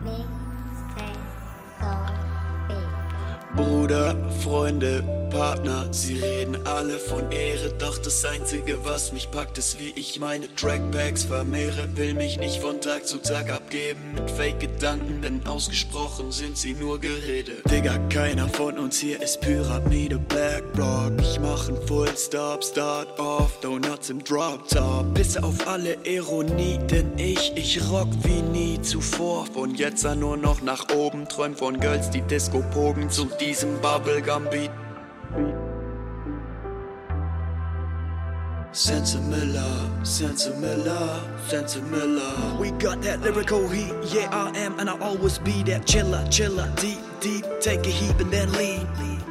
Vâng Bruder, Freunde, Partner, sie reden alle von Ehre, doch das Einzige, was mich packt, ist, wie ich meine Trackbacks vermehre. Will mich nicht von Tag zu Tag abgeben mit Fake-Gedanken, denn ausgesprochen sind sie nur Gerede. Digga, keiner von uns hier ist Pyramide Black Rock. Ich mach einen Full Stop, Start off, Donuts im Drop Top. Pisse auf alle Ironie, denn ich, ich rock wie nie zuvor. Von jetzt an nur noch nach oben, träum von Girls, die Disco pogen zu diesem Bubblegum Beat. Sense Miller, Sense Miller. We got that lyrical heat, yeah I am, and I'll always be that chiller, chiller, deep, deep. Take a heap and then lean,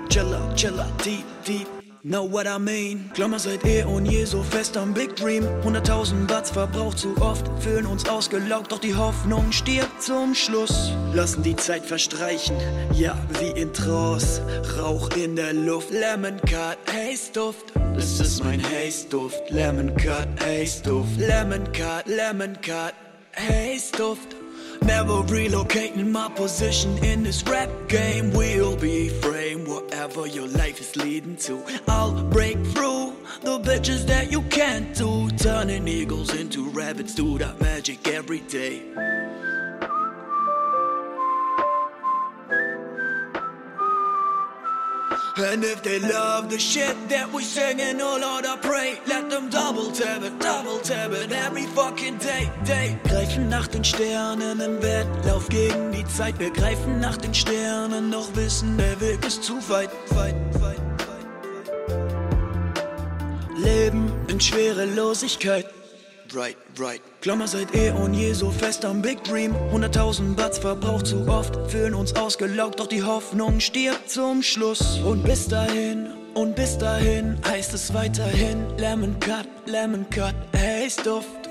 chiller, chiller, deep, deep. Know what I mean? Klammer seid eh und je so fest am Big Dream. 100.000 Watts verbraucht zu oft, fühlen uns ausgelaugt, doch die Hoffnung stirbt zum Schluss. Lassen die Zeit verstreichen, ja, wie in Trance. Rauch in der Luft, Lemon Cut, Haze Duft. Das ist mein Haze Duft, Lemon Cut, Haze Duft. Lemon Cut, Lemon Cut, Haze Duft. Never relocating my position in this rap game. We'll be framed whatever your life is leading to. I'll break through the bitches that you can't do. Turning eagles into rabbits, do that magic every day. And if they love the shit that we singing, oh Lord, I pray, let them double tap it, double tap it every fucking day, day. Greifen nach den Sternen im Wettlauf gegen die Zeit. Wir greifen nach den Sternen, doch wissen, der Weg ist zu weit, weit, weit, weit. Leben in Schwerelosigkeit. Right, right. Klammer seit eh und je so fest am Big Dream. 100.000 Batz verbraucht zu oft, fühlen uns ausgelaugt, doch die Hoffnung stirbt zum Schluss. Und bis dahin, und bis dahin heißt es weiterhin Lemon Cut, Lemon Cut, hey Duft.